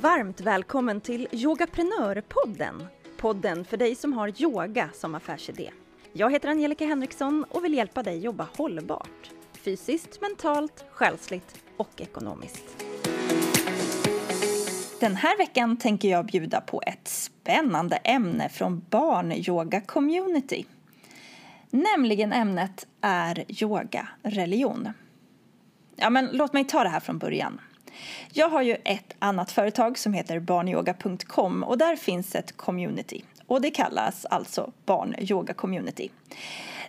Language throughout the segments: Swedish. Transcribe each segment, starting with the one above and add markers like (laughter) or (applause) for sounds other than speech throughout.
Varmt välkommen till Yogaprenörpodden. Podden för dig som har yoga som affärsidé. Jag heter Angelica Henriksson och vill hjälpa dig jobba hållbart. Fysiskt, mentalt, själsligt och ekonomiskt. Den här veckan tänker jag bjuda på ett spännande ämne från barnyoga community. Nämligen ämnet Är yoga religion? Ja, men låt mig ta det här från början. Jag har ju ett annat företag som heter barnyoga.com och där finns ett community och det kallas alltså barnyoga community.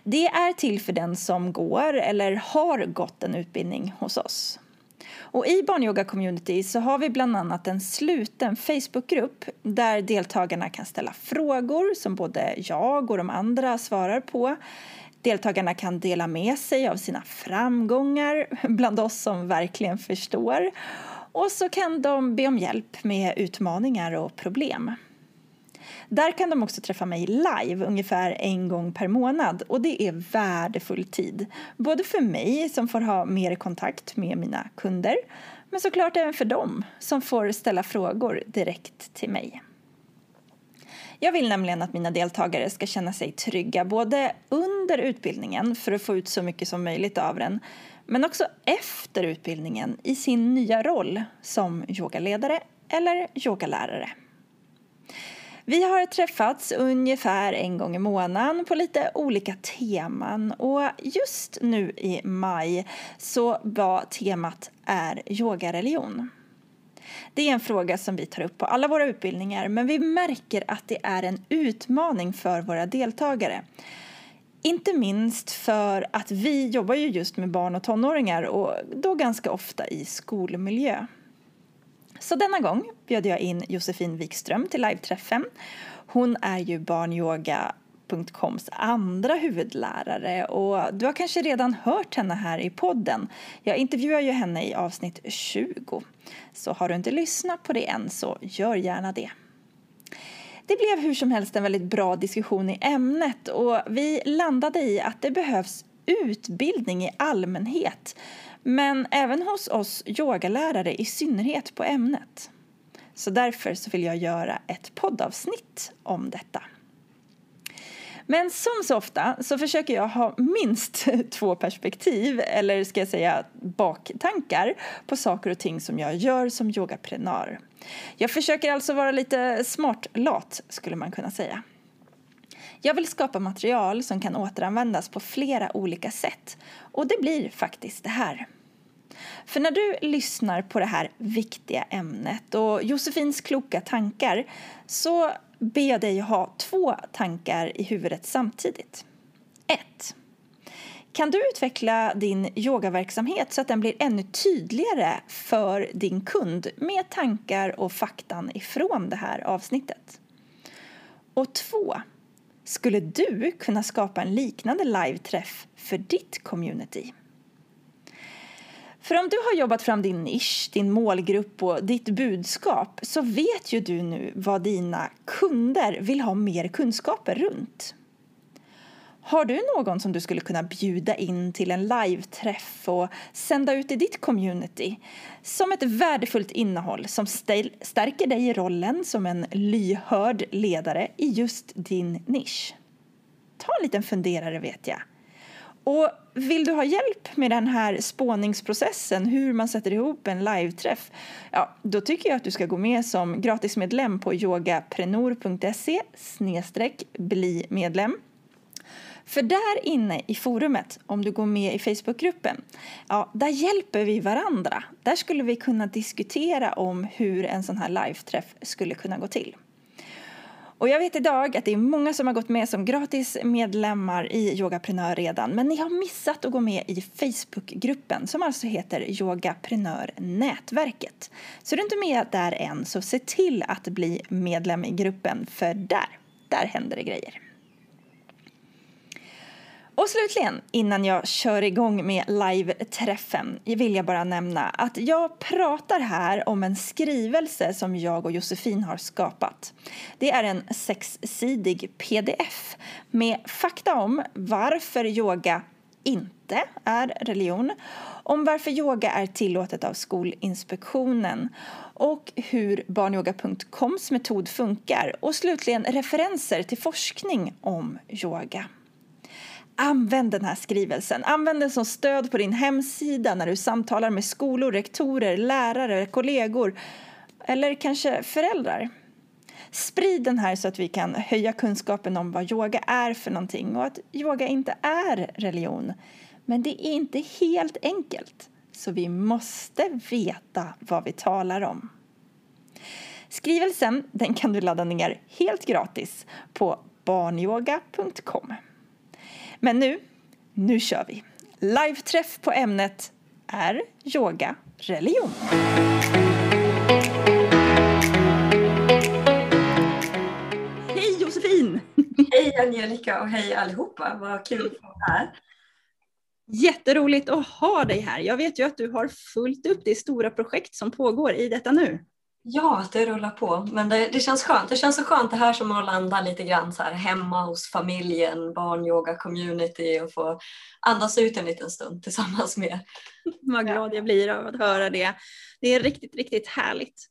Det är till för den som går eller har gått en utbildning hos oss. Och I Barnyoga Community så har vi bland annat en sluten Facebookgrupp där deltagarna kan ställa frågor som både jag och de andra svarar på. Deltagarna kan dela med sig av sina framgångar (laughs) bland oss som verkligen förstår. Och så kan de be om hjälp med utmaningar och problem. Där kan de också träffa mig live ungefär en gång per månad och det är värdefull tid. Både för mig som får ha mer kontakt med mina kunder men såklart även för dem som får ställa frågor direkt till mig. Jag vill nämligen att mina deltagare ska känna sig trygga både under utbildningen för att få ut så mycket som möjligt av den men också efter utbildningen i sin nya roll som yogaledare eller yogalärare. Vi har träffats ungefär en gång i månaden på lite olika teman och just nu i maj så var temat Är yogareligion. religion? Det är en fråga som vi tar upp på alla våra utbildningar men vi märker att det är en utmaning för våra deltagare. Inte minst för att vi jobbar ju just med barn och tonåringar och då ganska ofta i skolmiljö. Så denna gång bjöd jag in Josefin Wikström till live-träffen. Hon är ju barnyoga barnyoga.coms andra huvudlärare och du har kanske redan hört henne här i podden. Jag intervjuar ju henne i avsnitt 20. Så har du inte lyssnat på det än så gör gärna det. Det blev hur som helst en väldigt bra diskussion i ämnet och vi landade i att det behövs utbildning i allmänhet men även hos oss yogalärare i synnerhet på ämnet. Så därför så vill jag göra ett poddavsnitt om detta. Men som så ofta så försöker jag ha minst (laughs) två perspektiv, eller ska jag säga baktankar, på saker och ting som jag gör som yogaprenör. Jag försöker alltså vara lite smart-lat, skulle man kunna säga. Jag vill skapa material som kan återanvändas på flera olika sätt och det blir faktiskt det här. För när du lyssnar på det här viktiga ämnet och Josefins kloka tankar så ber jag dig ha två tankar i huvudet samtidigt. 1. Kan du utveckla din yogaverksamhet så att den blir ännu tydligare för din kund med tankar och faktan ifrån det här avsnittet? Och 2. Skulle du kunna skapa en liknande live-träff för ditt community? För om du har jobbat fram din nisch, din målgrupp och ditt budskap så vet ju du nu vad dina kunder vill ha mer kunskaper runt. Har du någon som du skulle kunna bjuda in till en live-träff och sända ut i ditt community som ett värdefullt innehåll som stärker dig i rollen som en lyhörd ledare i just din nisch? Ta en liten funderare vet jag. Och vill du ha hjälp med den här spåningsprocessen, hur man sätter ihop en live-träff, ja, då tycker jag att du ska gå med som gratismedlem på yogaprenor.se bli medlem. För där inne i forumet, om du går med i Facebookgruppen, ja, där hjälper vi varandra. Där skulle vi kunna diskutera om hur en sån här live-träff skulle kunna gå till. Och jag vet idag att det är många som har gått med som gratis medlemmar i Yogaprenör redan, men ni har missat att gå med i Facebookgruppen som alltså heter Yogaprenör nätverket. Så är du inte med där än så se till att bli medlem i gruppen för där, där händer det grejer. Och slutligen, innan jag kör igång med live-träffen vill jag bara nämna att jag pratar här om en skrivelse som jag och Josefin har skapat. Det är en sexsidig pdf med fakta om varför yoga inte är religion, om varför yoga är tillåtet av Skolinspektionen och hur barnyoga.coms metod funkar och slutligen referenser till forskning om yoga. Använd den här skrivelsen. Använd den som stöd på din hemsida när du samtalar med skolor, rektorer, lärare, kollegor eller kanske föräldrar. Sprid den här så att vi kan höja kunskapen om vad yoga är för någonting och att yoga inte är religion. Men det är inte helt enkelt, så vi måste veta vad vi talar om. Skrivelsen den kan du ladda ner helt gratis på barnyoga.com. Men nu, nu kör vi! Live-träff på ämnet Är yoga religion? Hej Josefin! Hej Angelica och hej allihopa, vad kul att vara här. Jätteroligt att ha dig här. Jag vet ju att du har fullt upp det stora projekt som pågår i detta nu. Ja, det rullar på. Men det, det, känns skönt. Det känns så skönt det här som att landa lite grann så här hemma hos familjen, barnyoga community och få andas ut en liten stund tillsammans med Vad glad jag blir av att höra det. Det är riktigt, riktigt härligt.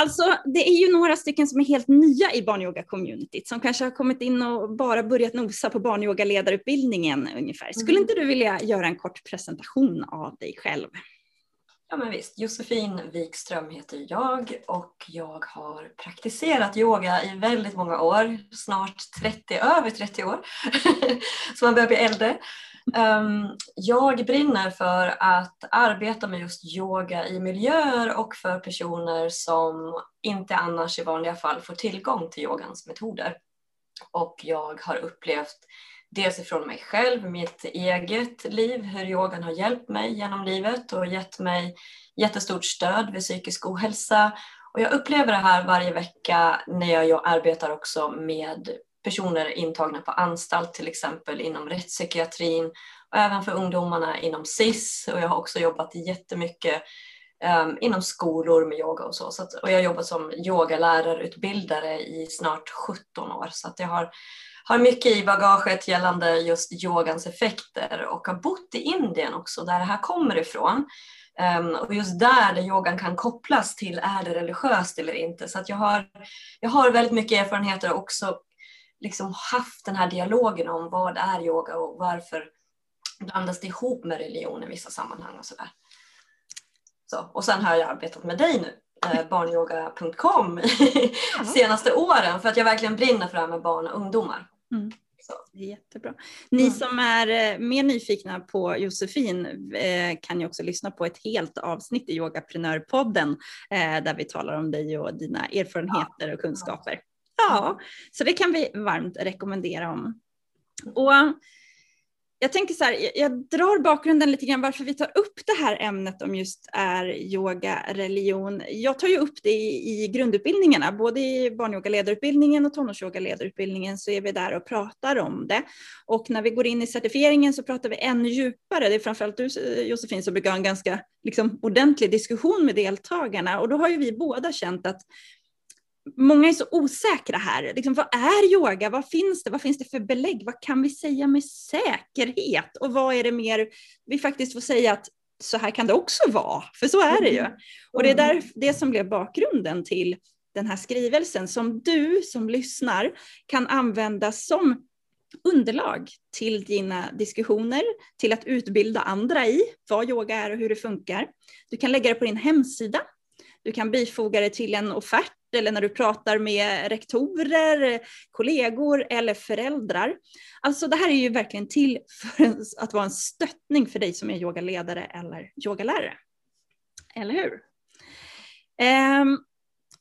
Alltså, det är ju några stycken som är helt nya i barnyoga-communityt som kanske har kommit in och bara börjat nosa på barnyoga-ledarutbildningen ungefär. Skulle mm. inte du vilja göra en kort presentation av dig själv? Ja men visst, Josefin Wikström heter jag och jag har praktiserat yoga i väldigt många år, snart 30, över 30 år, (laughs) så man börjar bli äldre. Ehm, jag brinner för att arbeta med just yoga i miljöer och för personer som inte annars i vanliga fall får tillgång till yogans metoder. Och jag har upplevt dels ifrån mig själv, mitt eget liv, hur yogan har hjälpt mig genom livet och gett mig jättestort stöd vid psykisk ohälsa. Och jag upplever det här varje vecka när jag arbetar också med personer intagna på anstalt, till exempel inom rättspsykiatrin och även för ungdomarna inom SIS. Och jag har också jobbat jättemycket um, inom skolor med yoga och så. så att, och jag har jobbat som yogalärarutbildare i snart 17 år. Så att jag har har mycket i bagaget gällande just yogans effekter och har bott i Indien också där det här kommer ifrån. Um, och just där, där yogan kan kopplas till är det religiöst eller inte. Så jag, har, jag har väldigt mycket erfarenheter och också liksom haft den här dialogen om vad är yoga och varför blandas det ihop med religion i vissa sammanhang och sådär. Så, och sen har jag arbetat med dig nu, eh, (laughs) barnyoga.com, senaste åren för att jag verkligen brinner för det här med barn och ungdomar. Mm. Det är jättebra. Ni mm. som är eh, mer nyfikna på Josefin eh, kan ju också lyssna på ett helt avsnitt i Yogaprenörpodden eh, där vi talar om dig och dina erfarenheter och kunskaper. Ja, så det kan vi varmt rekommendera om. Och jag tänker så här, jag drar bakgrunden lite grann varför vi tar upp det här ämnet om just är yoga religion. Jag tar ju upp det i, i grundutbildningarna, både i barnyogaledarutbildningen och tonårsyogaledarutbildningen så är vi där och pratar om det. Och när vi går in i certifieringen så pratar vi ännu djupare. Det är framförallt du Josefin som brukar ha en ganska liksom, ordentlig diskussion med deltagarna och då har ju vi båda känt att många är så osäkra här. Liksom, vad är yoga? Vad finns det? Vad finns det för belägg? Vad kan vi säga med säkerhet? Och vad är det mer vi faktiskt får säga att så här kan det också vara? För så är det ju. Mm. Och det är där, det som blev bakgrunden till den här skrivelsen som du som lyssnar kan använda som underlag till dina diskussioner, till att utbilda andra i vad yoga är och hur det funkar. Du kan lägga det på din hemsida. Du kan bifoga det till en offert eller när du pratar med rektorer, kollegor eller föräldrar. Alltså det här är ju verkligen till för att vara en stöttning för dig som är yogaledare eller yogalärare. Eller hur? Um,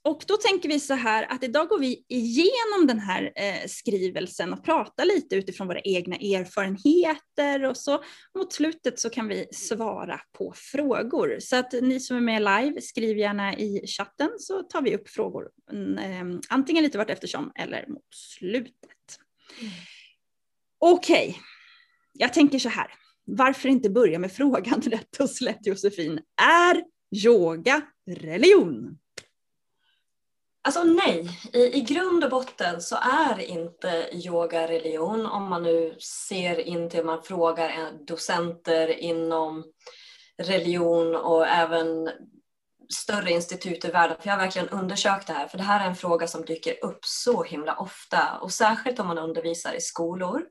och då tänker vi så här att idag går vi igenom den här eh, skrivelsen och pratar lite utifrån våra egna erfarenheter och så mot slutet så kan vi svara på frågor. Så att ni som är med live, skriv gärna i chatten så tar vi upp frågor eh, antingen lite vart eftersom eller mot slutet. Mm. Okej, okay. jag tänker så här. Varför inte börja med frågan (laughs) rätt och slätt Josefin? Är yoga religion? Alltså nej, I, i grund och botten så är inte yoga religion om man nu ser in till man frågar eh, docenter inom religion och även större institut i världen. För jag har verkligen undersökt det här för det här är en fråga som dyker upp så himla ofta och särskilt om man undervisar i skolor.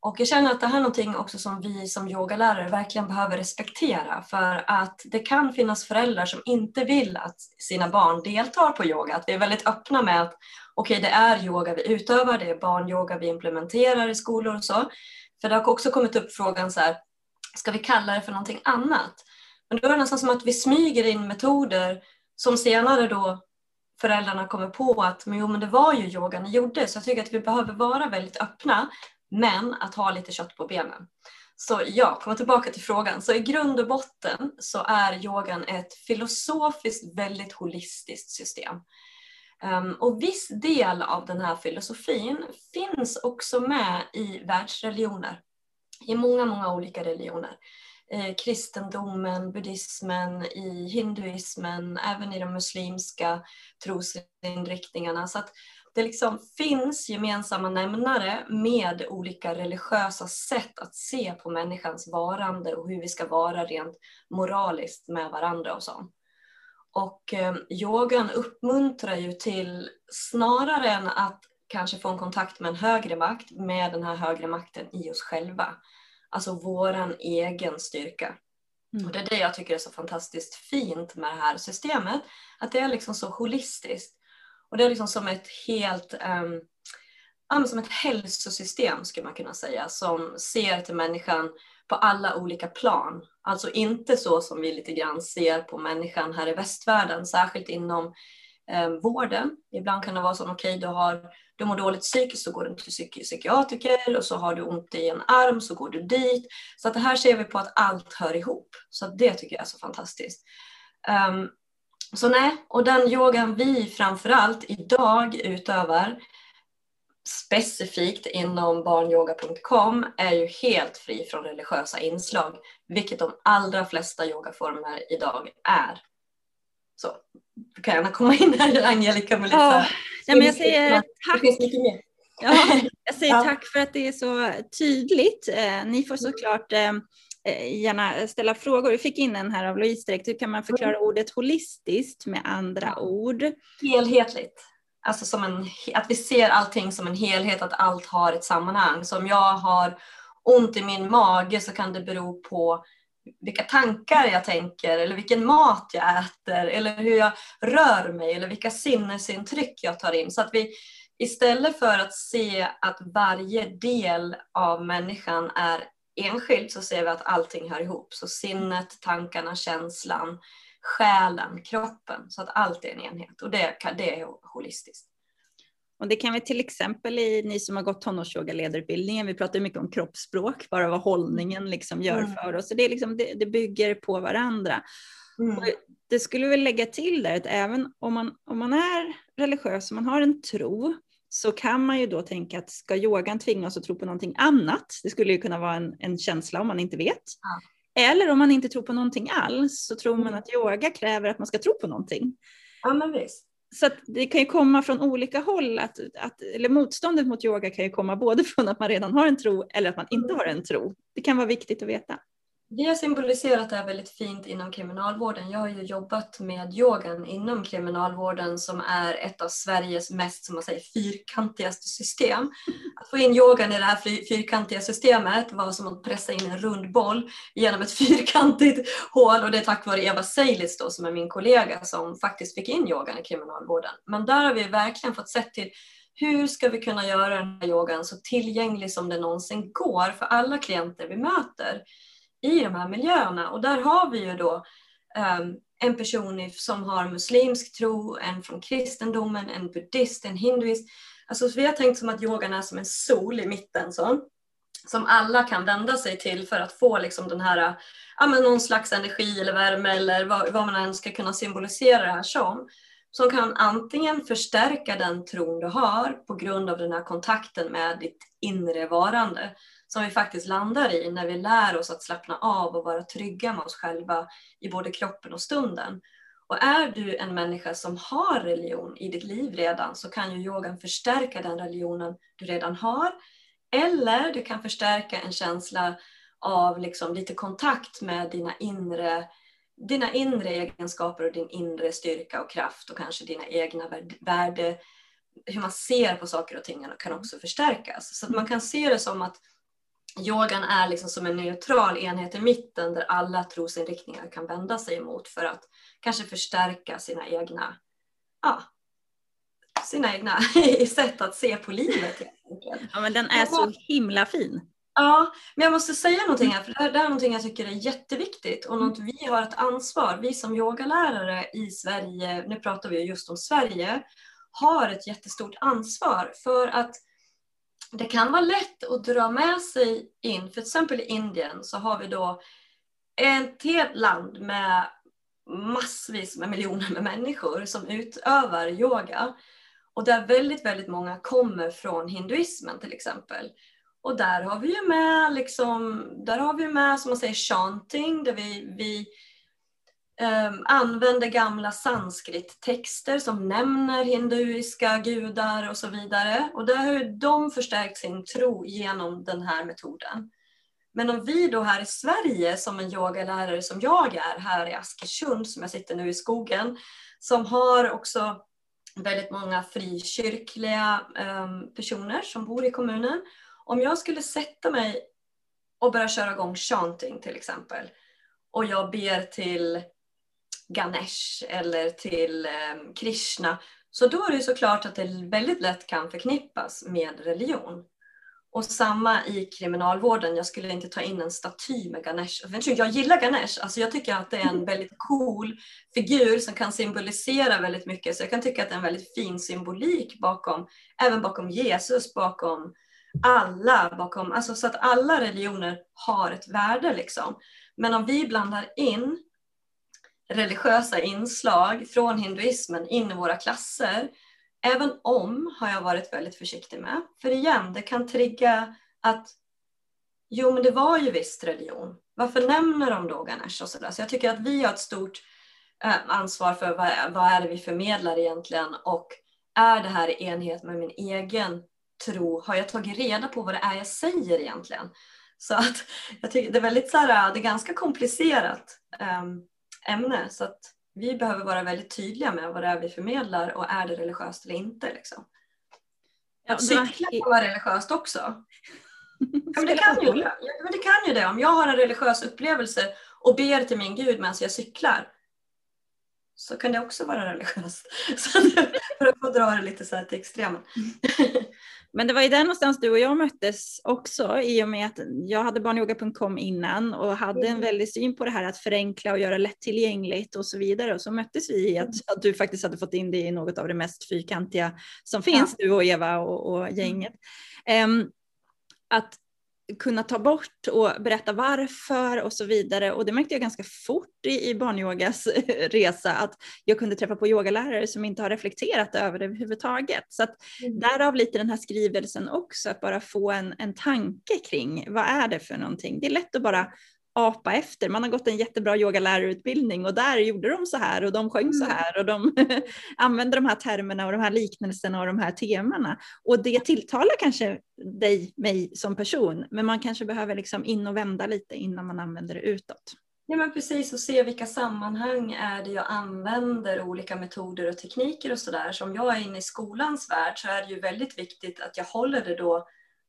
Och jag känner att det här är någonting också som vi som yogalärare verkligen behöver respektera för att det kan finnas föräldrar som inte vill att sina barn deltar på yoga. Att vi är väldigt öppna med att okej, okay, det är yoga vi utövar, det är barnyoga vi implementerar i skolor och så. För det har också kommit upp frågan så här, ska vi kalla det för någonting annat? Men då är det nästan som att vi smyger in metoder som senare då föräldrarna kommer på att men jo, men det var ju yoga ni gjorde. Så jag tycker att vi behöver vara väldigt öppna men att ha lite kött på benen. Så ja, komma tillbaka till frågan. Så i grund och botten så är yogan ett filosofiskt väldigt holistiskt system. Um, och viss del av den här filosofin finns också med i världsreligioner. I många, många olika religioner. Eh, kristendomen, buddhismen, i hinduismen, även i de muslimska trosinriktningarna. Så att det liksom finns gemensamma nämnare med olika religiösa sätt att se på människans varande och hur vi ska vara rent moraliskt med varandra och så. Och eh, yogan uppmuntrar ju till, snarare än att kanske få en kontakt med en högre makt, med den här högre makten i oss själva. Alltså våran egen styrka. Mm. Och det är det jag tycker är så fantastiskt fint med det här systemet, att det är liksom så holistiskt. Och det är liksom som ett helt um, som ett hälsosystem skulle man kunna säga som ser till människan på alla olika plan. Alltså inte så som vi lite grann ser på människan här i västvärlden, särskilt inom eh, vården. Ibland kan det vara så, okej okay, du, har, du mår dåligt psykiskt så går du till psyk psykiatriker och så har du ont i en arm så går du dit. Så att det här ser vi på att allt hör ihop. Så det tycker jag är så fantastiskt. Um, så nej, och den yogan vi framförallt idag utövar specifikt inom barnyoga.com är ju helt fri från religiösa inslag, vilket de allra flesta yogaformer idag är. Så du kan gärna komma in här Angelica med lite... Ja, men jag säger tack. Ja, jag säger tack för att det är så tydligt. Eh, ni får såklart eh, Eh, gärna ställa frågor. Vi fick in en här av Louise direkt. Hur kan man förklara mm. ordet holistiskt med andra ord? Helhetligt. Alltså som en, att vi ser allting som en helhet, att allt har ett sammanhang. Så om jag har ont i min mage så kan det bero på vilka tankar jag tänker eller vilken mat jag äter eller hur jag rör mig eller vilka sinnesintryck jag tar in. Så att vi istället för att se att varje del av människan är enskilt så ser vi att allting hör ihop. Så sinnet, tankarna, känslan, själen, kroppen. Så att allt är en enhet och det, det är holistiskt. Och det kan vi till exempel i ni som har gått tonårsyogaledarutbildningen, vi pratar mycket om kroppsspråk, bara vad hållningen liksom gör mm. för oss. Så det, är liksom, det, det bygger på varandra. Mm. det skulle väl lägga till där att även om man, om man är religiös, om man har en tro, så kan man ju då tänka att ska yogan tvinga oss att tro på någonting annat? Det skulle ju kunna vara en, en känsla om man inte vet. Ja. Eller om man inte tror på någonting alls så tror man mm. att yoga kräver att man ska tro på någonting. Ja, men visst. Så det kan ju komma från olika håll, att, att, eller motståndet mot yoga kan ju komma både (laughs) från att man redan har en tro eller att man inte har en tro. Det kan vara viktigt att veta. Vi har symboliserat det här väldigt fint inom kriminalvården. Jag har ju jobbat med yogan inom kriminalvården som är ett av Sveriges mest som man säger, fyrkantigaste system. Att få in yogan i det här fyrkantiga systemet var som att pressa in en rund boll genom ett (laughs) fyrkantigt hål och det är tack vare Eva Seilitz då, som är min kollega som faktiskt fick in yogan i kriminalvården. Men där har vi verkligen fått sett till hur ska vi kunna göra den här yogan så tillgänglig som det någonsin går för alla klienter vi möter i de här miljöerna. Och där har vi ju då um, en person som har muslimsk tro, en från kristendomen, en buddhist, en hinduist. Alltså vi har tänkt som att yogan är som en sol i mitten så, som alla kan vända sig till för att få liksom den här, ja, men någon slags energi eller värme eller vad, vad man än ska kunna symbolisera det här som. Som kan antingen förstärka den tron du har på grund av den här kontakten med ditt inre varande som vi faktiskt landar i när vi lär oss att slappna av och vara trygga med oss själva i både kroppen och stunden. Och är du en människa som har religion i ditt liv redan så kan ju yogan förstärka den religionen du redan har. Eller du kan förstärka en känsla av liksom lite kontakt med dina inre, dina inre egenskaper och din inre styrka och kraft och kanske dina egna värde, hur man ser på saker och ting kan också förstärkas. Så att man kan se det som att yogan är liksom som en neutral enhet i mitten där alla trosinriktningar kan vända sig emot för att kanske förstärka sina egna, ja, sina egna (laughs) sätt att se på livet. Ja, men den är så himla fin. Ja, men jag måste säga någonting här, för det här, är någonting jag tycker är jätteviktigt och något vi har ett ansvar, vi som yogalärare i Sverige, nu pratar vi just om Sverige, har ett jättestort ansvar för att det kan vara lätt att dra med sig in, för till exempel i Indien så har vi då ett helt land med massvis med miljoner med människor som utövar yoga. Och där väldigt, väldigt många kommer från hinduismen till exempel. Och där har vi ju med, liksom, där har vi med som man säger chanting, där vi, vi um, använder gamla sanskrittexter som nämner hinduiska gudar och så vidare. Och där har de förstärkt sin tro genom den här metoden. Men om vi då här i Sverige som en yogalärare som jag är här i Askersund, som jag sitter nu i skogen, som har också väldigt många frikyrkliga um, personer som bor i kommunen. Om jag skulle sätta mig och börja köra igång chanting till exempel och jag ber till Ganesh eller till um, Krishna så då är det såklart att det väldigt lätt kan förknippas med religion. Och samma i kriminalvården, jag skulle inte ta in en staty med Ganesh. Jag gillar Ganesh, alltså jag tycker att det är en väldigt cool figur som kan symbolisera väldigt mycket. Så jag kan tycka att det är en väldigt fin symbolik bakom, även bakom Jesus, bakom alla, bakom, alltså så att alla religioner har ett värde liksom. Men om vi blandar in religiösa inslag från hinduismen in i våra klasser Även om har jag varit väldigt försiktig med. För igen, det kan trigga att jo, men det var ju visst religion. Varför nämner de då Ganesh och sådär? Så jag tycker att vi har ett stort eh, ansvar för vad, vad är det vi förmedlar egentligen och är det här i enhet med min egen tro? Har jag tagit reda på vad det är jag säger egentligen? Så att jag tycker det är väldigt så här, eh, det är ganska komplicerat um, ämne så att vi behöver vara väldigt tydliga med vad det är vi förmedlar och är det religiöst eller inte. Liksom. Ja, Cykla kan vara religiöst också. (laughs) Ja, men, det kan ju, ja, men det kan ju det. Om jag har en religiös upplevelse och ber till min Gud medan jag cyklar så kan det också vara religiöst. (laughs) Så för att få dra det lite så här till extremen. (laughs) Men det var ju där någonstans du och jag möttes också i och med att jag hade barnyoga.com innan och hade en mm. väldig syn på det här att förenkla och göra lättillgängligt och så vidare. Och så möttes vi i att, mm. att du faktiskt hade fått in det i något av det mest fyrkantiga som finns, ja. du och Eva och, och gänget. Um, att kunna ta bort och berätta varför och så vidare. Och det märkte jag ganska fort i, i barnyogas (laughs) resa att jag kunde träffa på yogalärare som inte har reflekterat över det överhuvudtaget. Så att mm. därav lite den här skrivelsen också, att bara få en, en tanke kring vad är det för någonting. Det är lätt att bara apa efter. Man har gått en jättebra yogalärarutbildning och där gjorde de så här och de sjöng så mm. här och de (laughs) använde de här termerna och de här liknelserna och de här temana. Och det tilltalar kanske dig, mig som person, men man kanske behöver liksom in och vända lite innan man använder det utåt. Ja men precis och se vilka sammanhang är det jag använder olika metoder och tekniker och sådär. Så om jag är inne i skolans värld så är det ju väldigt viktigt att jag håller det då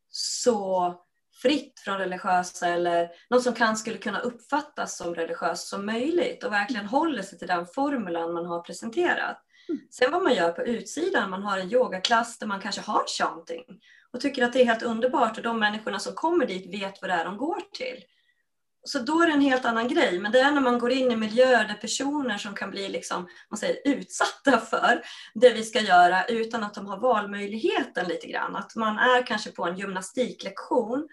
så fritt från religiösa eller något som kan skulle kunna uppfattas som religiöst som möjligt och verkligen mm. håller sig till den formulan man har presenterat. Mm. Sen vad man gör på utsidan, man har en yogaklass där man kanske har chanting och tycker att det är helt underbart och de människorna som kommer dit vet vad det är de går till. Så då är det en helt annan grej. Men det är när man går in i miljöer där personer som kan bli liksom, man säger, utsatta för det vi ska göra utan att de har valmöjligheten lite grann. Att man är kanske på en gymnastiklektion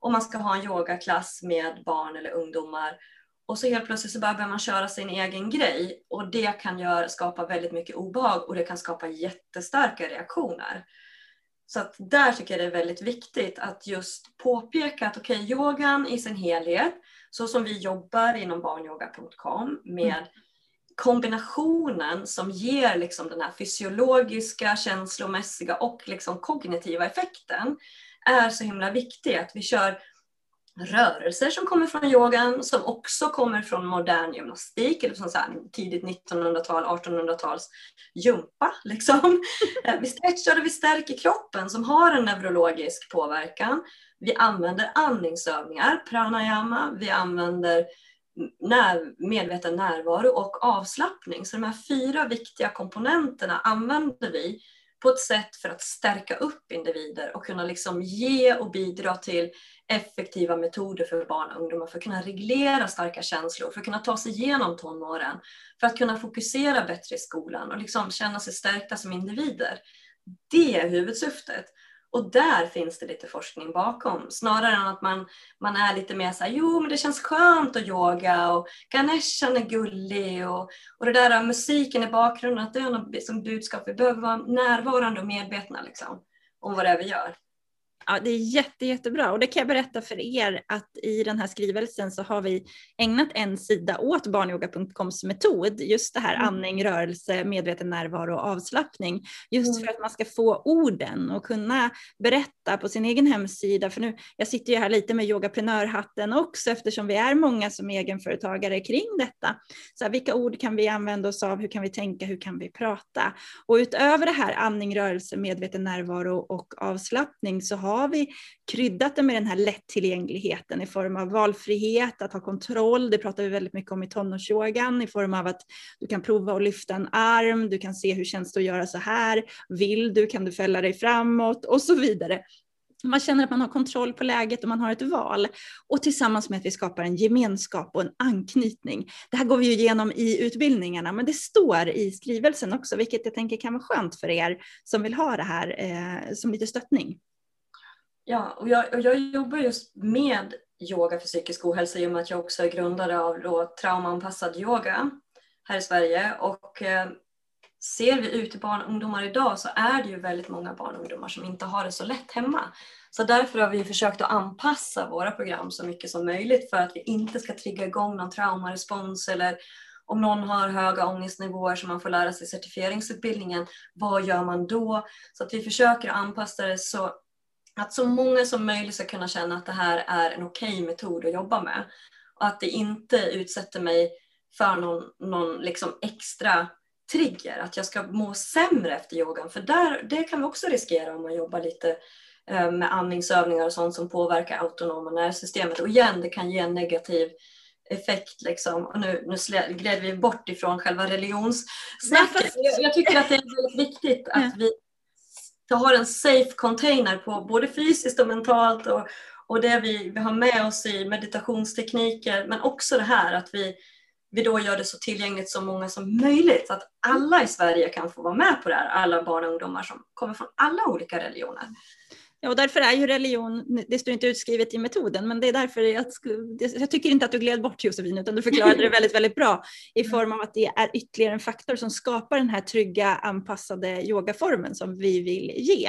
och man ska ha en yogaklass med barn eller ungdomar. Och så helt plötsligt så börjar man köra sin egen grej och det kan göra, skapa väldigt mycket obehag och det kan skapa jättestarka reaktioner. Så att där tycker jag det är väldigt viktigt att just påpeka att okej, okay, yogan i sin helhet, så som vi jobbar inom barnyoga.com med kombinationen som ger liksom den här fysiologiska, känslomässiga och liksom kognitiva effekten är så himla viktig. Att vi kör rörelser som kommer från yogan, som också kommer från modern gymnastik, eller från så tidigt 1900-tal, 1800-tals jumpa. Liksom. (laughs) Vi stretchar och vi stärker kroppen som har en neurologisk påverkan. Vi använder andningsövningar, pranayama, vi använder när, medveten närvaro och avslappning. Så de här fyra viktiga komponenterna använder vi på ett sätt för att stärka upp individer och kunna liksom ge och bidra till effektiva metoder för barn och ungdomar för att kunna reglera starka känslor, för att kunna ta sig igenom tonåren, för att kunna fokusera bättre i skolan och liksom känna sig stärkta som individer. Det är huvudsyftet. Och där finns det lite forskning bakom. Snarare än att man, man är lite mer så här, jo men det känns skönt att yoga och Ganeshan är gullig och, och det där musiken i bakgrunden, att det är något som budskap. Vi behöver vara närvarande och medvetna liksom, om vad det är vi gör. Ja, det är jätte, jättebra och det kan jag berätta för er att i den här skrivelsen så har vi ägnat en sida åt barnyoga.coms metod, just det här mm. andning, rörelse, medveten närvaro och avslappning, just mm. för att man ska få orden och kunna berätta på sin egen hemsida. För nu, jag sitter ju här lite med yogaprenörhatten också eftersom vi är många som egenföretagare kring detta. Så här, vilka ord kan vi använda oss av? Hur kan vi tänka? Hur kan vi prata? Och utöver det här andning, rörelse, medveten närvaro och avslappning så har har vi kryddat det med den här lättillgängligheten i form av valfrihet, att ha kontroll, det pratar vi väldigt mycket om i tonårsyogan, i form av att du kan prova att lyfta en arm, du kan se hur känns det att göra så här, vill du kan du fälla dig framåt och så vidare. Man känner att man har kontroll på läget och man har ett val. Och tillsammans med att vi skapar en gemenskap och en anknytning. Det här går vi ju igenom i utbildningarna, men det står i skrivelsen också, vilket jag tänker kan vara skönt för er som vill ha det här eh, som lite stöttning. Ja, och jag, och jag jobbar just med yoga för psykisk ohälsa i och med att jag också är grundare av då, traumaanpassad yoga här i Sverige. Och eh, ser vi ut till barn och ungdomar idag så är det ju väldigt många barn och ungdomar som inte har det så lätt hemma. Så därför har vi försökt att anpassa våra program så mycket som möjligt för att vi inte ska trigga igång någon traumarespons eller om någon har höga ångestnivåer som man får lära sig i certifieringsutbildningen, vad gör man då? Så att vi försöker anpassa det så att så många som möjligt ska kunna känna att det här är en okej okay metod att jobba med. Och att det inte utsätter mig för någon, någon liksom extra trigger, att jag ska må sämre efter yogan. För där, det kan vi också riskera om man jobbar lite eh, med andningsövningar och sånt som påverkar autonoma nervsystemet. Och igen, det kan ge en negativ effekt. Liksom. Och nu, nu gled vi bort ifrån själva religionssnacket. Jag, jag tycker att det är väldigt viktigt att vi har en safe container på både fysiskt och mentalt och, och det vi, vi har med oss i meditationstekniker men också det här att vi, vi då gör det så tillgängligt så många som möjligt så att alla i Sverige kan få vara med på det här, alla barn och ungdomar som kommer från alla olika religioner. Ja, och därför är ju religion, det står inte utskrivet i metoden, men det är därför jag, jag tycker inte att du gled bort Josefin, utan du förklarade det väldigt, väldigt bra i form av att det är ytterligare en faktor som skapar den här trygga, anpassade yogaformen som vi vill ge.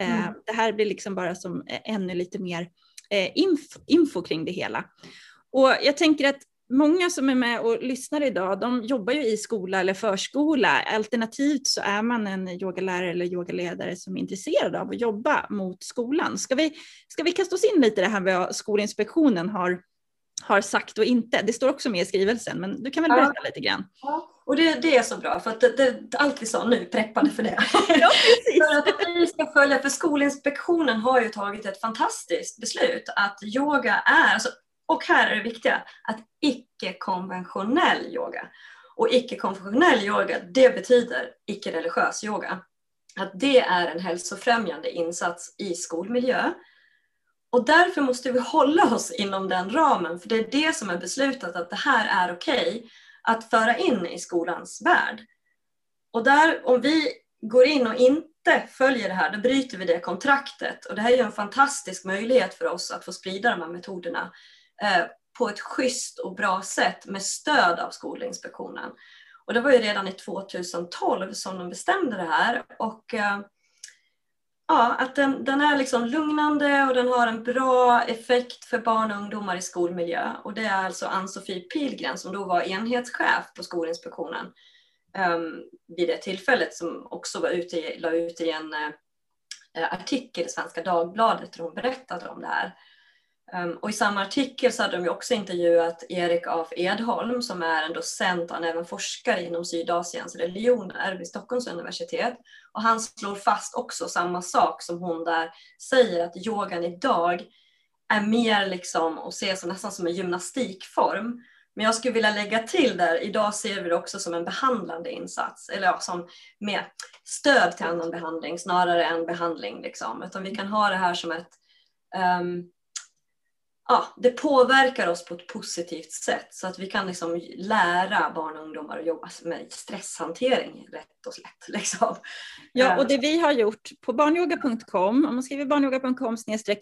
Eh, mm. Det här blir liksom bara som ännu lite mer eh, info, info kring det hela. Och jag tänker att många som är med och lyssnar idag, de jobbar ju i skola eller förskola. Alternativt så är man en yogalärare eller yogaledare som är intresserad av att jobba mot skolan. Ska vi, ska vi kasta oss in lite i det här med vad Skolinspektionen har, har sagt och inte? Det står också med i skrivelsen, men du kan väl berätta ja. lite grann? Ja. Och det, det, är så bra, för att det, det, allt vi sa nu preppade för det. (laughs) Ja, för att vi ska följa, för Skolinspektionen har ju tagit ett fantastiskt beslut att yoga är, alltså och här är det viktiga, att icke-konventionell yoga. Och icke-konventionell yoga, det betyder icke-religiös yoga. Att det är en hälsofrämjande insats i skolmiljö. Och därför måste vi hålla oss inom den ramen, för det är det som är beslutat att det här är okej okay att föra in i skolans värld. Och där, om vi går in och inte följer det här, då bryter vi det kontraktet. Och det här är ju en fantastisk möjlighet för oss att få sprida de här metoderna Eh, på ett schysst och bra sätt med stöd av Skolinspektionen. Och det var ju redan i 2012 som de bestämde det här och eh, ja, att den, den är liksom lugnande och den har en bra effekt för barn och ungdomar i skolmiljö. Och det är alltså Ann-Sofie Pilgren som då var enhetschef på Skolinspektionen um, vid det tillfället som också var ute, la ut i en uh, artikel i Svenska Dagbladet där hon berättade om det här. Um, och i samma artikel så hade de också intervjuat Erik af Edholm som är en docent och även forskare inom Sydasiens religioner vid Stockholms universitet. Och han slår fast också samma sak som hon där säger att yogan idag är mer liksom och ses nästan som en gymnastikform. Men jag skulle vilja lägga till där, idag ser vi det också som en behandlande insats, eller ja, som med stöd till annan behandling snarare än behandling. Liksom. Utan vi kan ha det här som ett um, ja, det påverkar oss på ett positivt sätt så att vi kan liksom lära barn och ungdomar att jobba med stresshantering rätt och slätt. (laughs) Liksom. Ja, och det vi har gjort på barnyoga.com, om man skriver barnyoga.com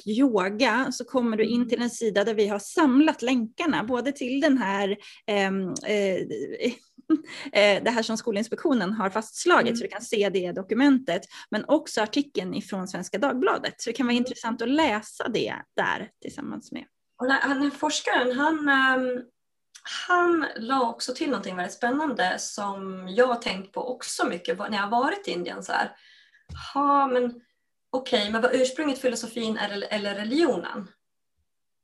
yoga så kommer du in till en sida där vi har samlat länkarna både till den här ehm, eh, (laughs) eh, det här som Skolinspektionen har fastslagit, mm. så du kan se det dokumentet, men också artikeln ifrån Svenska Dagbladet. Så det kan vara mm. intressant att läsa det där tillsammans med och den här forskaren han, ehm, han la också till någonting väldigt spännande som jag har tänkt på också mycket när jag varit i Indien. Så här. Ha, men okej, okay, men vad ursprunget filosofin är eller religionen?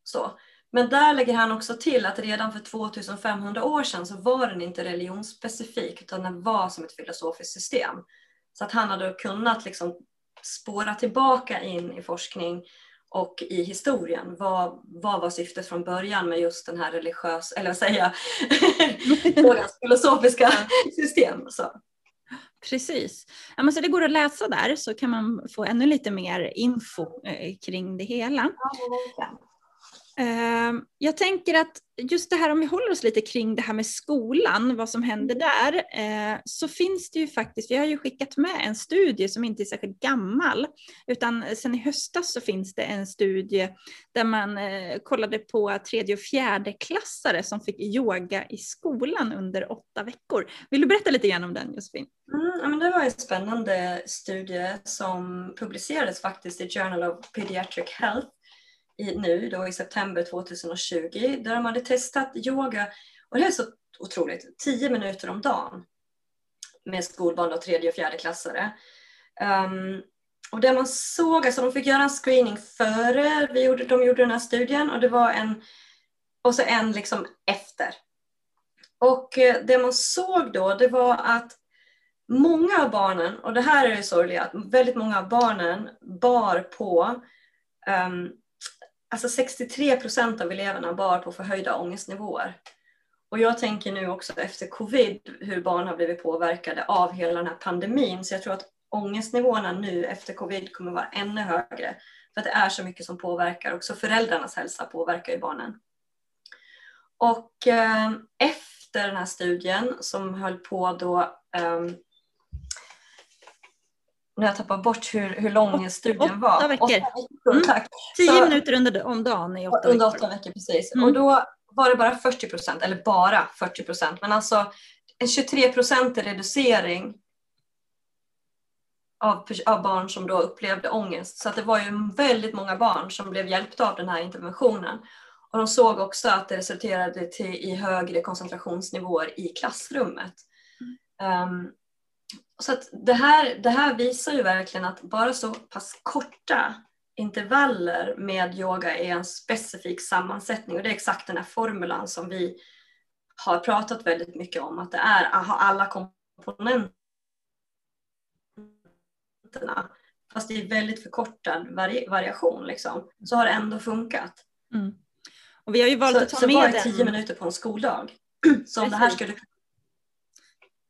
Så. Men där lägger han också till att redan för 2500 år sedan så var den inte religionsspecifik utan den var som ett filosofiskt system. Så att han hade kunnat liksom spåra tillbaka in i forskning och i historien. Vad, vad var syftet från början med just den här religiösa, eller vad säger jag, (laughs) filosofiska system. Så. Precis. Ja, men så det går att läsa där så kan man få ännu lite mer info eh, kring det hela. Ja, Ehm, jag tänker att just det här om vi håller oss lite kring det här med skolan, vad som händer mm. där, eh, så finns det ju faktiskt, vi har ju skickat med en studie som inte är särskilt gammal, utan sen i höstas så finns det en studie där man eh, kollade på tredje och fjärde klassare som fick yoga i skolan under åtta veckor. Vill du berätta lite grann om den Josefin? Mm, det var en spännande studie som publicerades faktiskt i Journal of Pediatric Health i, nu då i september 2020 där de hade testat yoga och det är så otroligt, 10 minuter om dagen med skolbarn och tredje och fjärde klassare. Um, och det man såg, alltså de fick göra en screening före vi gjorde, de gjorde den här studien och det var en och så en liksom efter. Och eh, det man såg då det var att många av barnen, och det här är det sorgliga, att väldigt många av barnen bar på um, alltså 63 procent av eleverna bar på förhöjda ångestnivåer. Och jag tänker nu också efter covid hur barn har blivit påverkade av hela den här pandemin. Så jag tror att ångestnivåerna nu efter covid kommer vara ännu högre. För att det är så mycket som påverkar. Också föräldrarnas hälsa påverkar ju barnen. Och eh, efter den här studien som höll på då eh, nu har jag tappat bort hur, hur lång studien var. Åtta veckor. Åtta mm. tack. Tio Så, minuter under, om dagen i åtta under veckor. åtta veckor. Precis. Mm. Och då var det bara 40 procent, eller bara 40 procent, men alltså en 23 procentig reducering av, av barn som då upplevde ångest. Så det var ju väldigt många barn som blev hjälpta av den här interventionen. Och de såg också att det resulterade till, i högre koncentrationsnivåer i klassrummet. Mm. Um, så det, här, det här visar ju verkligen att bara så pass korta intervaller med yoga är en specifik sammansättning och det är exakt den här formulan som vi har pratat väldigt mycket om, att det är att ha alla komponenterna fast i väldigt förkortad vari variation liksom, så har det ändå funkat. Mm. Och vi har ju valt så, att ta så med bara tio minuter på en skoldag. Så om det här skulle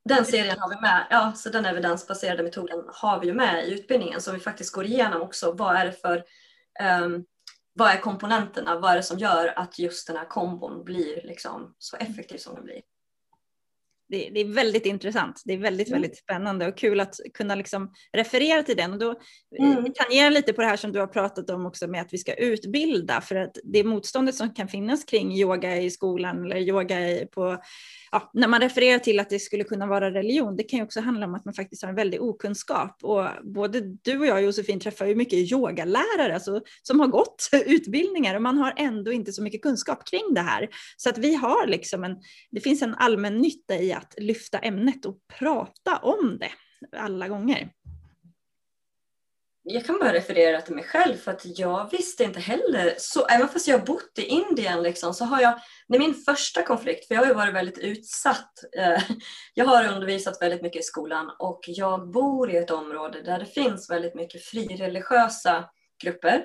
den serien har vi med, ja, så den evidensbaserade metoden har vi ju med i utbildningen som vi faktiskt går igenom också. Vad är det för um, vad är komponenterna? Vad är det som gör att just den här kombon blir liksom så effektiv som den blir? Det, det, är väldigt intressant. Det är väldigt, mm. väldigt spännande och kul att kunna liksom referera till den. Och då mm. tangerar lite på det här som du har pratat om också med att vi ska utbilda för att det motståndet som kan finnas kring yoga i skolan eller yoga på ja, när man refererar till att det skulle kunna vara religion, det kan ju också handla om att man faktiskt har en väldig okunskap. Och både du och jag Josefin träffar ju mycket yogalärare alltså, som har gått (laughs) utbildningar och man har ändå inte så mycket kunskap kring det här. Så att vi har liksom en, det finns en allmän nytta i att att lyfta ämnet och prata om det alla gånger jag kan bara referera till mig själv för att jag visste inte heller, så även fast jag har bott i Indien liksom, så har jag, när min första konflikt, för jag har ju varit väldigt utsatt, eh, (laughs) jag har undervisat väldigt mycket i skolan och jag bor i ett område där det finns väldigt mycket frireligiösa grupper.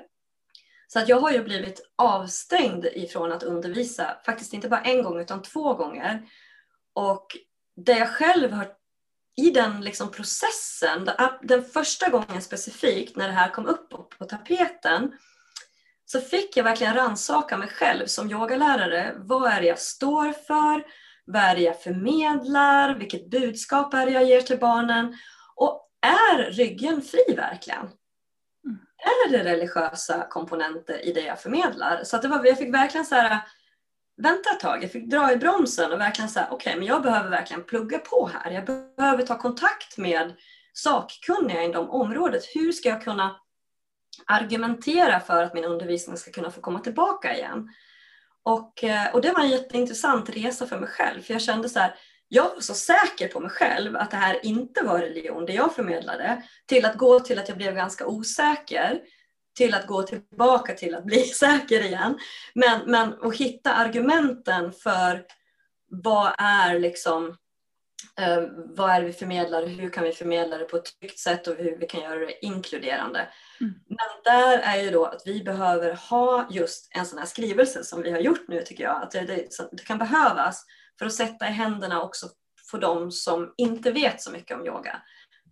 Så att jag har ju blivit avstängd ifrån att undervisa, faktiskt inte bara en gång utan två gånger. Och det jag själv har i den liksom processen, den första gången specifikt när det här kom upp på tapeten, så fick jag verkligen ransaka mig själv som yogalärare. Vad är det jag står för? Vad är det jag förmedlar? Vilket budskap är det jag ger till barnen? Och är ryggen fri verkligen? Mm. Är det religiösa komponenter i det jag förmedlar? Så att det var, jag fick verkligen så här, vänta ett tag, jag fick dra i bromsen och verkligen säga okej, okay, men jag behöver verkligen plugga på här. Jag behöver ta kontakt med sakkunniga inom området. Hur ska jag kunna argumentera för att min undervisning ska kunna få komma tillbaka igen? Och, eh, och det var en jätteintressant resa för mig själv, för jag kände så här, jag var så säker på mig själv att det här inte var religion, det jag förmedlade, till att gå till att jag blev ganska osäker till att gå tillbaka till att bli (laughs) säker igen. Men, men att hitta argumenten för vad är liksom eh, vad är det vi förmedlar hur kan vi förmedla det på ett tryggt sätt och hur vi kan göra det inkluderande. Mm. Men där är ju då att vi behöver ha just en sån här skrivelse som vi har gjort nu tycker jag. Att det, det, det kan behövas för att sätta i händerna också för de som inte vet så mycket om yoga.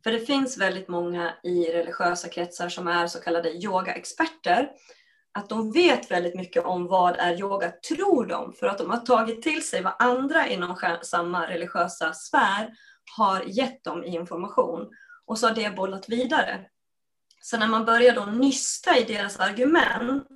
För det finns väldigt många i religiösa kretsar som är så kallade yogaexperter. Att de vet väldigt mycket om vad är yoga, tror de, för att de har tagit till sig vad andra inom samma religiösa sfär har gett dem i information. Och så har det bollat vidare. Så när man börjar då nysta i deras argument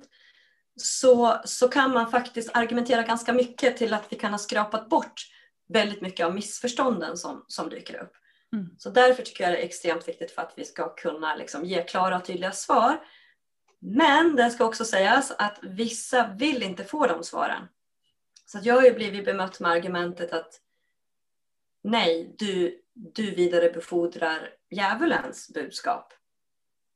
så, så kan man faktiskt argumentera ganska mycket till att vi kan ha skrapat bort väldigt mycket av missförstånden som, som dyker upp. Mm. Så därför tycker jag det är extremt viktigt för att vi ska kunna liksom ge klara och tydliga svar. Men det ska också sägas att vissa vill inte få de svaren. Så jag har ju blivit bemött med argumentet att nej, du, du vidarebefordrar djävulens budskap.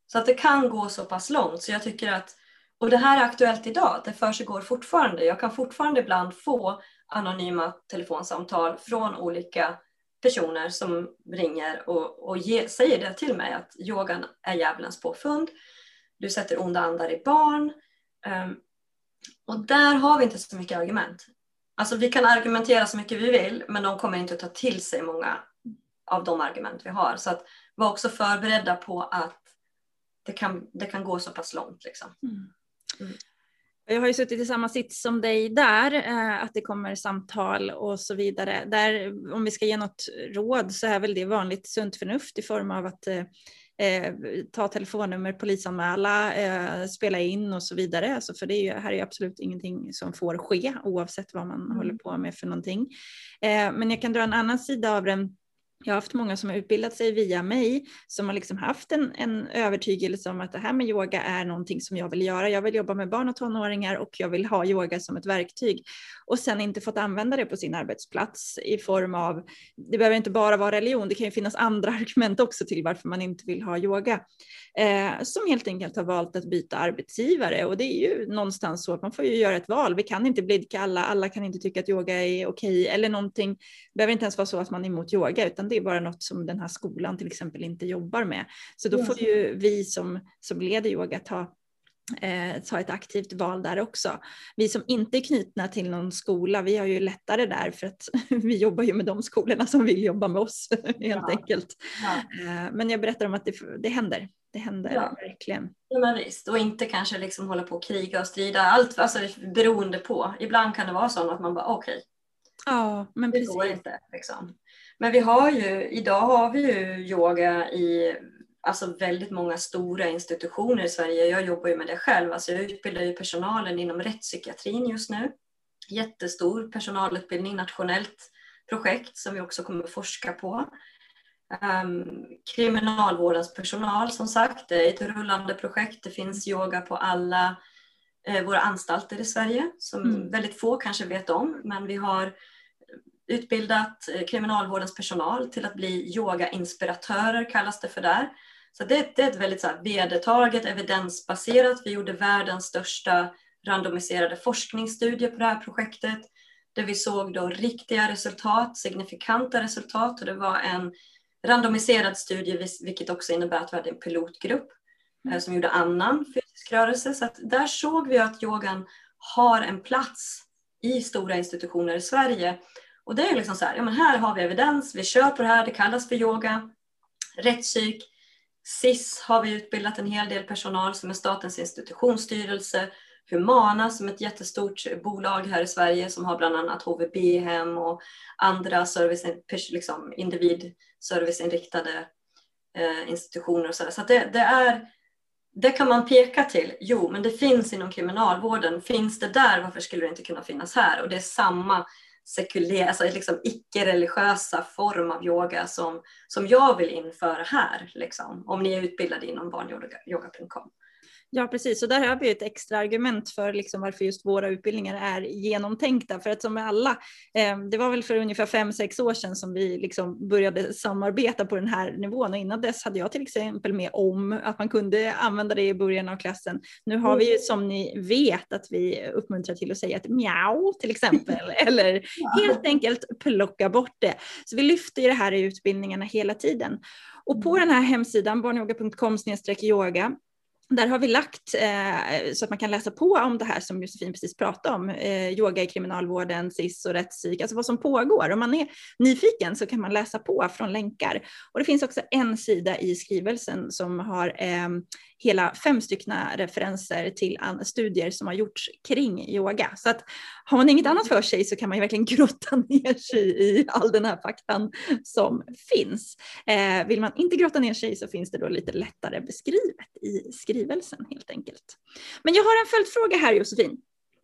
Så att det kan gå så pass långt. Så jag tycker att, och det här är aktuellt idag, det försiggår fortfarande. Jag kan fortfarande ibland få anonyma telefonsamtal från olika personer som ringer och, och ge, säger det till mig att yogan är djävulens påfund. Du sätter onda andar i barn. Um, och där har vi inte så mycket argument. Alltså vi kan argumentera så mycket vi vill men de kommer inte att ta till sig många av de argument vi har. Så att var också förberedda på att det kan, det kan gå så pass långt. Liksom. Mm. Mm. Jag har ju suttit i samma sits som dig där, eh, att det kommer samtal och så vidare. Där, om vi ska ge något råd så är väl det vanligt sunt förnuft i form av att eh, eh ta telefonnummer, polisanmäla, eh, spela in och så vidare. Alltså för det är ju, här är absolut ingenting som får ske oavsett vad man mm. håller på med för någonting. Eh, men jag kan dra en annan sida av den jag har haft många som har utbildat sig via mig som har liksom haft en, en övertygelse om att det här med yoga är någonting som jag vill göra. Jag vill jobba med barn och tonåringar och jag vill ha yoga som ett verktyg och sen inte fått använda det på sin arbetsplats i form av, det behöver inte bara vara religion, det kan ju finnas andra (laughs) argument också till varför man inte vill ha yoga, eh, som helt enkelt har valt att byta arbetsgivare och det är ju någonstans så att man får ju göra ett val. Vi kan inte blidka alla, alla kan inte tycka att yoga är okej eller någonting. Det behöver inte ens vara så att man är emot yoga utan det är bara något som den här skolan till exempel inte jobbar med. Så då får ju vi som, som leder yoga ta eh, ta ett aktivt val där också. Vi som inte är knutna till någon skola, vi har ju lättare där för att (laughs) vi jobbar ju med de skolorna som vill jobba med oss (laughs) helt ja. enkelt. Ja. Eh, men jag berättar om att det, det händer. Det händer ja. verkligen. Ja men visst, och inte kanske liksom hålla på och kriga och strida, allt alltså, beroende på. Ibland kan det vara så att man bara okej, okay, Ja, men det precis. går inte. Liksom. Men vi har ju, idag har vi ju yoga i alltså väldigt många stora institutioner i Sverige. Jag jobbar ju med det själv. Alltså jag utbildar ju personalen inom rättspsykiatrin just nu. Jättestor personalutbildning, nationellt projekt som vi också kommer forska på. Um, kriminalvårdens personal som sagt, det är ett rullande projekt. Det finns yoga på alla eh, våra anstalter i Sverige som mm. väldigt få kanske vet om. Men vi har utbildat eh, kriminalvårdens personal till att bli yogainspiratörer kallas det för där. Så det, det är ett väldigt så här vedertaget, evidensbaserat. Vi gjorde världens största randomiserade forskningsstudie på det här projektet där vi såg då riktiga resultat, signifikanta resultat och det var en randomiserad studie vilket också innebär att vi hade en pilotgrupp mm. som gjorde annan fysisk rörelse. Så där såg vi att yogan har en plats i stora institutioner i Sverige. Och det är liksom så här, ja men här har vi evidens, vi kör på det här, det kallas för yoga. Rättspsyk, SIS har vi utbildat en hel del personal som är Statens institutionsstyrelse, Humana som är ett jättestort bolag här i Sverige som har bland annat HVB-hem och andra service, liksom individserviceinriktade eh, institutioner. Och så så det, det, är, det kan man peka till. Jo, men det finns inom kriminalvården. Finns det där, varför skulle det inte kunna finnas här? Och det är samma sekulär, alltså liksom icke-religiösa form av yoga som, som jag vill införa här, liksom, om ni är utbildade inom barnyoga.com. Ja, precis. Och där har vi ett extra argument för liksom varför just våra utbildningar är genomtänkta. För att som med alla, eh, det var väl för ungefär fem, sex år sedan som vi liksom började samarbeta på den här nivån. Och innan dess hade jag till exempel med om att man kunde använda det i början av klassen. Nu har vi ju som ni vet att vi uppmuntrar till att säga ett mjau till exempel. (laughs) eller helt enkelt plocka bort det. Så vi lyfter ju det här i utbildningarna hela tiden. Och på mm. den här hemsidan, barnyoga.com yoga, där har vi lagt eh, så att man kan läsa på om det här som Josefin precis pratade om, eh, yoga i kriminalvården, SIS och rättspsyk, alltså vad som pågår. Om man är nyfiken så kan man läsa på från länkar. Och det finns också en sida i skrivelsen som har eh, hela fem stycken referenser till studier som har gjorts kring yoga. Så att har man inget annat för sig så kan man ju verkligen (laughs) grotta ner sig i all den här faktan som finns. Eh, vill man inte grotta ner sig så finns det då lite lättare beskrivet i skrivelsen helt enkelt. Men jag har en följdfråga här Josefin.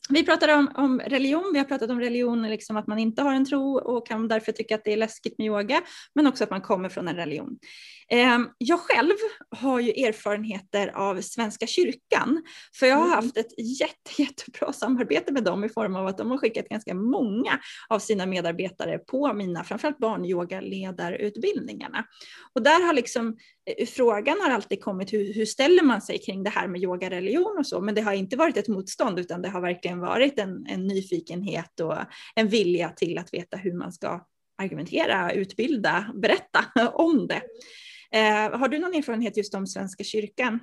Vi pratade om, om, religion, vi har pratat om religion, liksom att man inte har en tro och kan därför tycka att det är läskigt med yoga, men också att man kommer från en religion. Ehm, jag själv har ju erfarenheter av Svenska kyrkan, för jag har mm. haft ett jätte, (laughs) jättebra samarbete med dem i form av att de har skickat ganska många av sina medarbetare på mina, framförallt barnyogaledarutbildningarna. Och där har liksom eh, frågan har alltid kommit hur, hur ställer man sig kring det här med yoga, religion och så, men det har inte varit ett motstånd utan det har verkligen varit en, en nyfikenhet och en vilja till att veta hur man ska argumentera, utbilda, berätta (laughs) om det. Eh, har du någon erfarenhet just om Svenska kyrkan?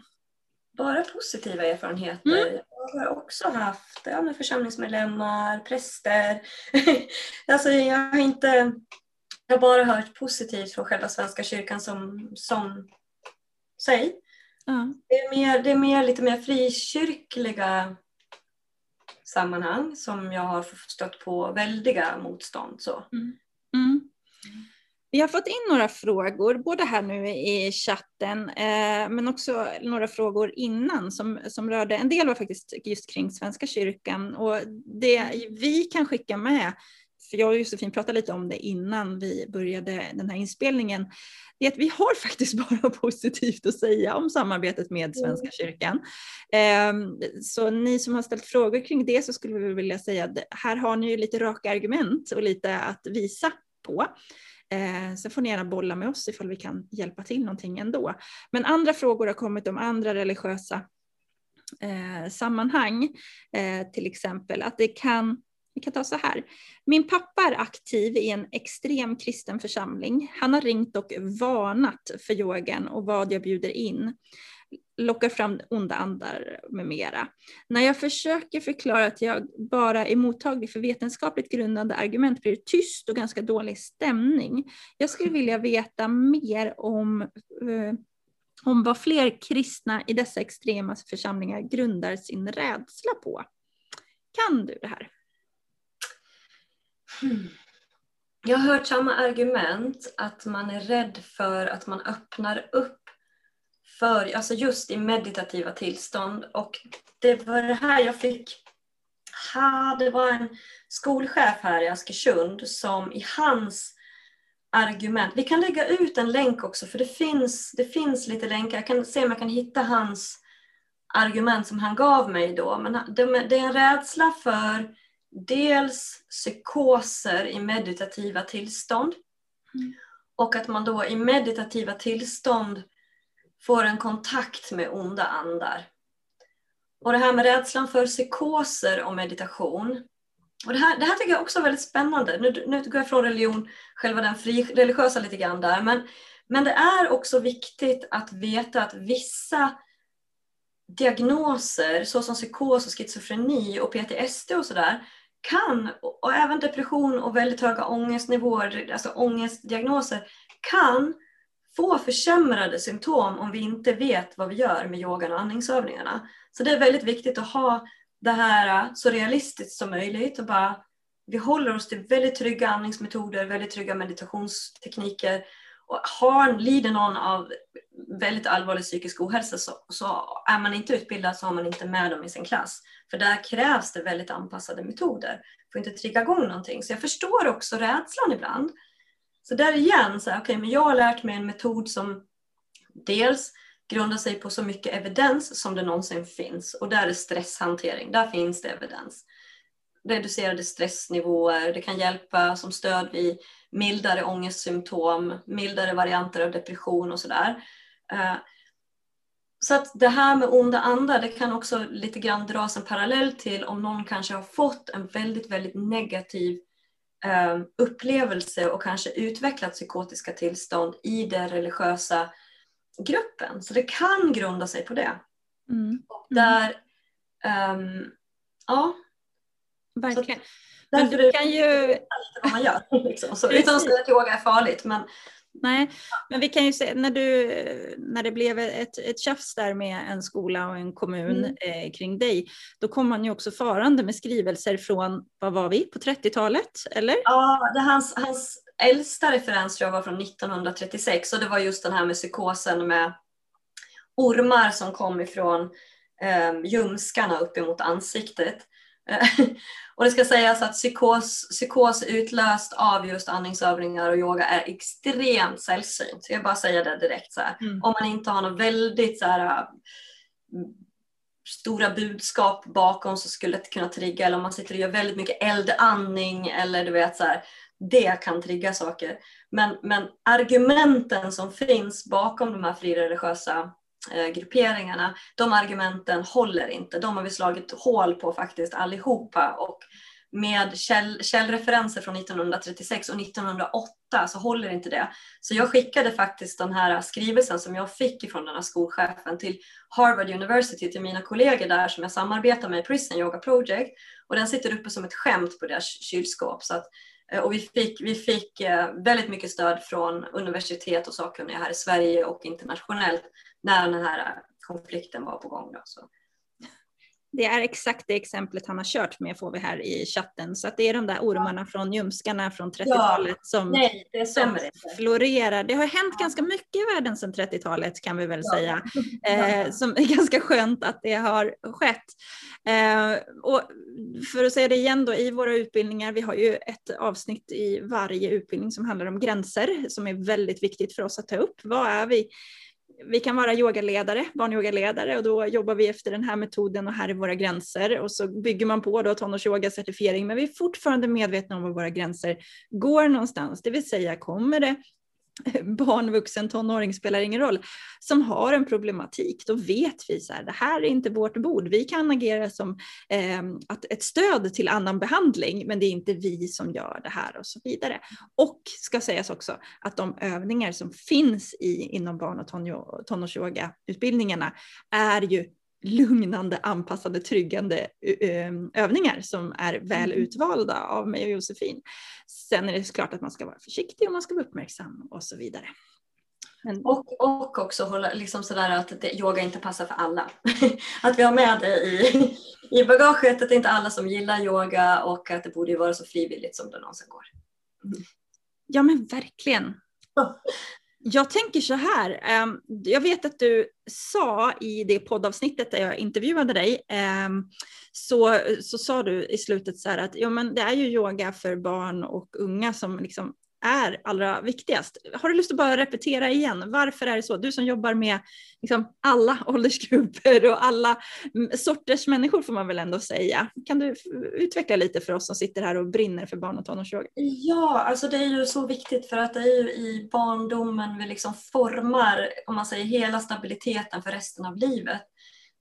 Bara positiva erfarenheter. Mm. Jag har också haft ja, med församlingsmedlemmar, präster. (laughs) alltså jag har inte jag har bara hört positivt från själva Svenska kyrkan som, som sig. Mm. Det, är mer, det är mer, lite mer frikyrkliga sammanhang som jag har stött på väldiga motstånd. Så. Mm. Mm. Vi har fått in några frågor, både här nu i chatten, eh, men också några frågor innan som, som rörde, en del var faktiskt just kring Svenska kyrkan och det vi kan skicka med, för jag och Josefin pratade lite om det innan vi började den här inspelningen, det är att vi har (laughs) faktiskt bara positivt att säga om samarbetet med Svenska kyrkan. Eh, så ni som har ställt frågor kring det så skulle vi vilja säga att här har ni ju lite raka argument och lite att visa på. Eh, sen får ni gärna bolla med oss ifall vi kan hjälpa till någonting ändå. Men andra frågor har kommit om andra religiösa eh, sammanhang. Eh, till exempel att det kan vi kan ta så här. Min pappa är aktiv i en extrem kristen församling. Han har ringt och varnat för yogan och vad jag bjuder in lockar fram onda andar med mera. När jag försöker förklara att jag bara är mottaglig för vetenskapligt grundade argument blir det tyst och ganska dålig stämning. Jag skulle vilja veta mer om, eh, om vad fler kristna i dessa extrema församlingar grundar sin rädsla på. Kan du det här? Hmm. jag har hört samma argument, att man är rädd för att man öppnar upp för, alltså just i meditativa tillstånd. Och det var det här jag fick, ha, det var en skolchef här i Askersund som i hans argument, vi kan lägga ut en länk också för det finns, det finns lite länkar, jag kan se om jag kan hitta hans argument som han gav mig då. Men det är en rädsla för dels psykoser i meditativa tillstånd mm. och att man då i meditativa tillstånd får en kontakt med onda andar. Och det här med rädslan för psykoser och meditation. Och det, här, det här tycker jag också är väldigt spännande. Nu, nu går jag från religion, själva den fri, religiösa lite grann där. Men, men det är också viktigt att veta att vissa diagnoser såsom psykos och schizofreni och PTSD och sådär kan, och även depression och väldigt höga ångestnivåer, alltså ångestdiagnoser, kan få försämrade symptom om vi inte vet vad vi gör med yogan och andningsövningarna. Så det är väldigt viktigt att ha det här äh, så realistiskt som möjligt och bara vi håller oss till väldigt trygga andningsmetoder, väldigt trygga meditationstekniker. Och har, lider någon av väldigt allvarlig psykisk ohälsa så, så, är man inte utbildad så har man inte med dem i sin klass. För där krävs det väldigt anpassade metoder för att inte trigga igång någonting. Så jag förstår också rädslan ibland. Så där igen, så här, okay, men jag har lärt mig en metod som dels grundar sig på så mycket evidens som det någonsin finns. Och där är stresshantering, där finns det evidens. Reducerade stressnivåer, det kan hjälpa som stöd vid mildare ångestsymptom, mildare varianter av depression och sådär. Eh, så att det här med onda andar, det kan också lite grann dras en parallell till om någon kanske har fått en väldigt, väldigt negativ upplevelse och kanske utvecklat psykotiska tillstånd i den religiösa gruppen. Så det kan grunda sig på det. Mm. Och där, um, ja. Verkligen. Men du kan ju... Vad man gör, (laughs) liksom. så, (laughs) utan att säga att yoga är farligt. Men Nej, men vi kan ju se när, du, när det blev ett, ett tjafs där med en skola och en kommun mm. eh, kring dig, då kom man ju också farande med skrivelser från, vad var vi, på 30-talet? Eller? Ja, det hans, hans äldsta referens tror jag var från 1936 och det var just den här med psykosen med ormar som kom ifrån eh, ljumskarna uppemot ansiktet. (laughs) Och det ska sägas att psykos, psykos utlöst av just andningsövningar och yoga är extremt sällsynt. Jag bara säga det direkt. Så mm. Om man inte har något väldigt så här, stora budskap bakom så skulle det kunna trigga. Eller om man sitter och gör väldigt mycket eldandning eller du vet så här, det kan trigga saker. Men, men argumenten som finns bakom de här frireligiösa Eh, grupperingarna, de argumenten håller inte. De har vi slagit hål på faktiskt allihopa och med käll, källreferenser från 1936 och 1908 så håller inte det. Så jag skickade faktiskt den här skrivelsen som jag fick från den här skolchefen till Harvard University, till mina kollegor där som jag samarbetar med i Prison Yoga Project och den sitter uppe som ett skämt på deras kylskåp. Så att, eh, och vi fick, vi fick eh, väldigt mycket stöd från universitet och sakkunniga här i Sverige och internationellt när den här konflikten var på gång. Då, så. Det är exakt det exemplet han har kört med får vi här i chatten. Så att det är de där ormarna från ljumskarna från 30-talet ja, som, nej, det som florerar. Det har hänt ja. ganska mycket i världen sedan 30-talet kan vi väl ja. säga. (laughs) Eh, som är ganska skönt att det har skett. Eh, och för att säga det igen då, i våra utbildningar, vi har ju ett avsnitt i varje utbildning som handlar om gränser som är väldigt viktigt för oss att ta upp. Vad är vi? Vi kan vara yogaledare, barnyogaledare och då jobbar vi efter den här metoden och här är våra gränser. Och så bygger man på då tonårsyoga certifiering men vi är fortfarande medvetna om var våra gränser går någonstans, det vill säga kommer det (laughs) barn, vuxen, tonåring spelar ingen roll, som har en problematik, då vet vi så här, det här är inte vårt bord. Vi kan agera som eh, att ett stöd till annan behandling, men det är inte vi som gör det här och så vidare. Och ska sägas också att de övningar som finns i, inom barn och tonårsyoga-utbildningarna är ju lugnande, anpassade, tryggande övningar som är väl mm. utvalda av mig och Josefin. Sen är det klart att man ska vara försiktig och man ska vara uppmärksam och så vidare. Men... Och, och också hålla, liksom sådär att det, yoga inte passar för alla. (laughs) att vi har med det i, i bagaget, att det är inte alla som gillar yoga och att det borde vara så frivilligt som det någonsin går. Mm. Ja men verkligen. (laughs) Jag tänker så här, ehm, jag vet att du sa i det poddavsnittet där jag intervjuade dig, ehm, så, så sa du i slutet så här att ja, men det är ju yoga för barn och unga som liksom är allra viktigast. Har du lust att bara repetera igen? Varför är det så? Du som jobbar med liksom alla (laughs) åldersgrupper och alla mm, sorters människor får man väl ändå säga. Kan du utveckla lite för oss som sitter här och brinner för barn och tonårsyoga? Ja, alltså det är ju så viktigt för att det är ju i barndomen vi liksom formar, om man säger hela stabiliteten för resten av livet.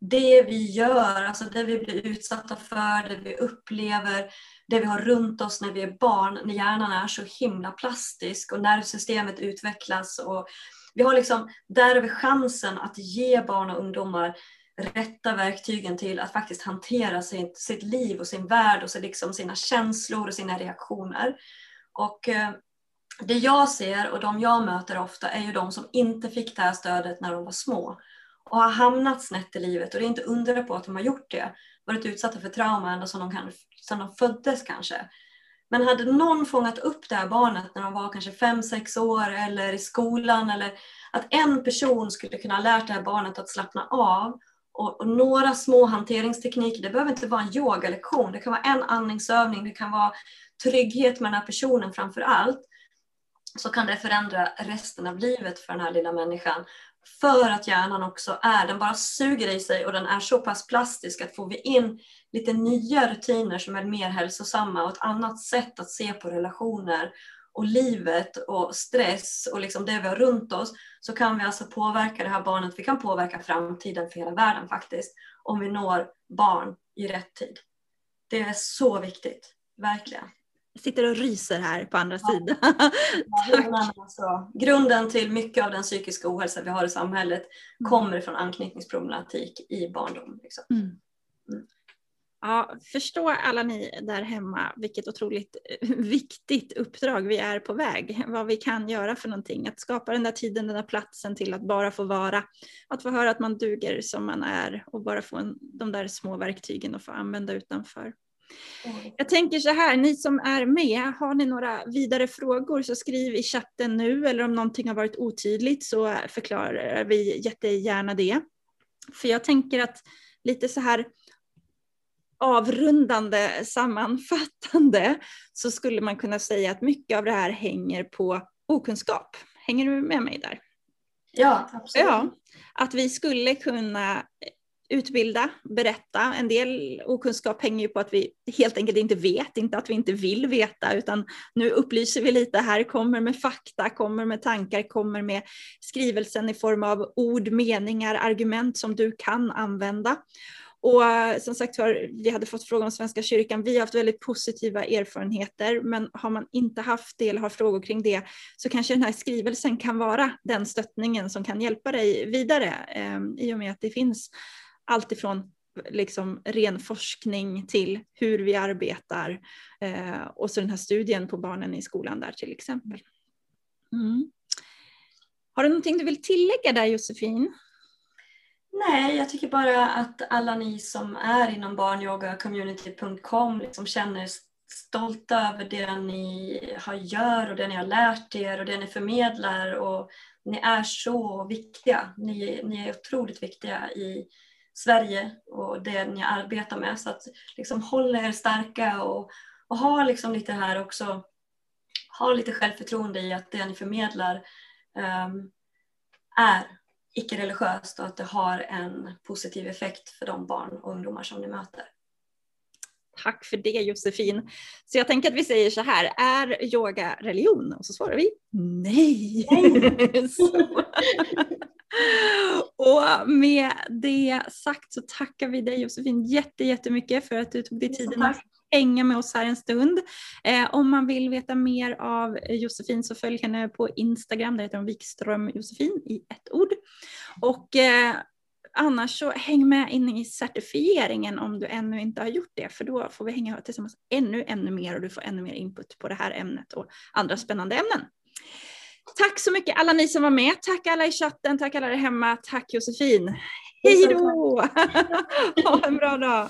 Det vi gör, alltså det vi blir utsatta för, det vi upplever, det vi har runt oss när vi är barn, när hjärnan är så himla plastisk och nervsystemet utvecklas. Och vi har liksom, där har vi chansen att ge barn och ungdomar rätta verktygen till att faktiskt hantera sitt, sitt liv och sin värld och så liksom sina känslor och sina reaktioner. Och eh, det jag ser och de jag möter ofta är ju de som inte fick det här stödet när de var små och har hamnat snett i livet och det är inte undra på att de har gjort det. Varit utsatta för trauma ända som de, kan, sedan de föddes kanske. Men hade någon fångat upp det här barnet när de var kanske 5-6 år eller i skolan eller att en person skulle kunna ha lärt det här barnet att slappna av och, och, några små hanteringstekniker, det behöver inte vara en yogalektion, det kan vara en andningsövning, det kan vara trygghet med den här personen framför allt, så kan det förändra resten av livet för den här lilla människan. För att hjärnan också är, den bara suger i sig och den är så pass plastisk att får vi in lite nya rutiner som är mer hälsosamma och ett annat sätt att se på relationer och livet och stress och liksom det vi har runt oss så kan vi alltså påverka det här barnet. Vi kan påverka framtiden för hela världen faktiskt om vi når barn i rätt tid. Det är så viktigt, verkligen. Jag sitter och ryser här på andra ja. sidan. Ja, (laughs) alltså, grunden till mycket av den psykiska ohälsa vi har i samhället mm. kommer från anknytningsproblematik i barndom. Liksom. Mm. Mm. Ja, förstå alla ni där hemma vilket otroligt (laughs) viktigt uppdrag vi är på väg. Vad vi kan göra för någonting. Att skapa den där tiden, den där platsen till att bara få vara. Att få höra att man duger som man är och bara få en, de där små verktygen att få använda utanför. Jag tänker så här, ni som är med, har ni några vidare frågor så skriv i chatten nu eller om någonting har varit otydligt så förklarar vi jättegärna det. För jag tänker att lite så här avrundande sammanfattande så skulle man kunna säga att mycket av det här hänger på okunskap. Hänger du med mig där? Ja, absolut. Ja, att vi skulle kunna utbilda, berätta. En del okunskap hänger ju på att vi helt enkelt inte vet, inte att vi inte vill veta, utan nu upplyser vi lite här, kommer med fakta, kommer med tankar, kommer med skrivelsen i form av ord, meningar, argument som du kan använda. Och eh, som sagt var, vi hade fått fråga om Svenska kyrkan. Vi har haft väldigt positiva erfarenheter, men har man inte haft det eller har frågor kring det så kanske den här skrivelsen kan vara den stöttningen som kan hjälpa dig vidare eh, i och med att det finns allt ifrån liksom ren forskning till hur vi arbetar eh, och så den här studien på barnen i skolan där till exempel. Mm. Har du någonting du vill tillägga där Josefin? Nej, jag tycker bara att alla ni som är inom barnyogacommunity.com liksom känner stolta över det ni har gör och det ni har lärt er och det ni förmedlar. Och ni är så viktiga. Ni, ni är otroligt viktiga i Sverige och det ni arbetar med. Så att liksom håll er starka och, och ha liksom lite här också, ha lite självförtroende i att det ni förmedlar um, är icke-religiöst och att det har en positiv effekt för de barn och ungdomar som ni möter. Tack för det Josefin. Så jag tänker att vi säger så här, är yoga religion? Och så svarar vi nej. nej. (laughs) och med det sagt så tackar vi dig Josefin jättemycket för att du tog dig tiden att hänga med oss här en stund. Eh, om man vill veta mer av Josefin så följ henne på Instagram, där heter hon Wikström Josefin i ett ord. Och eh, annars så häng med in i certifieringen om du ännu inte har gjort det, för då får vi hänga tillsammans ännu, ännu mer och du får ännu mer input på det här ämnet och andra spännande ämnen. Tack så mycket alla ni som var med. Tack alla i chatten, tack alla där hemma. Tack Josefin. Hej då! (laughs) ha en bra dag.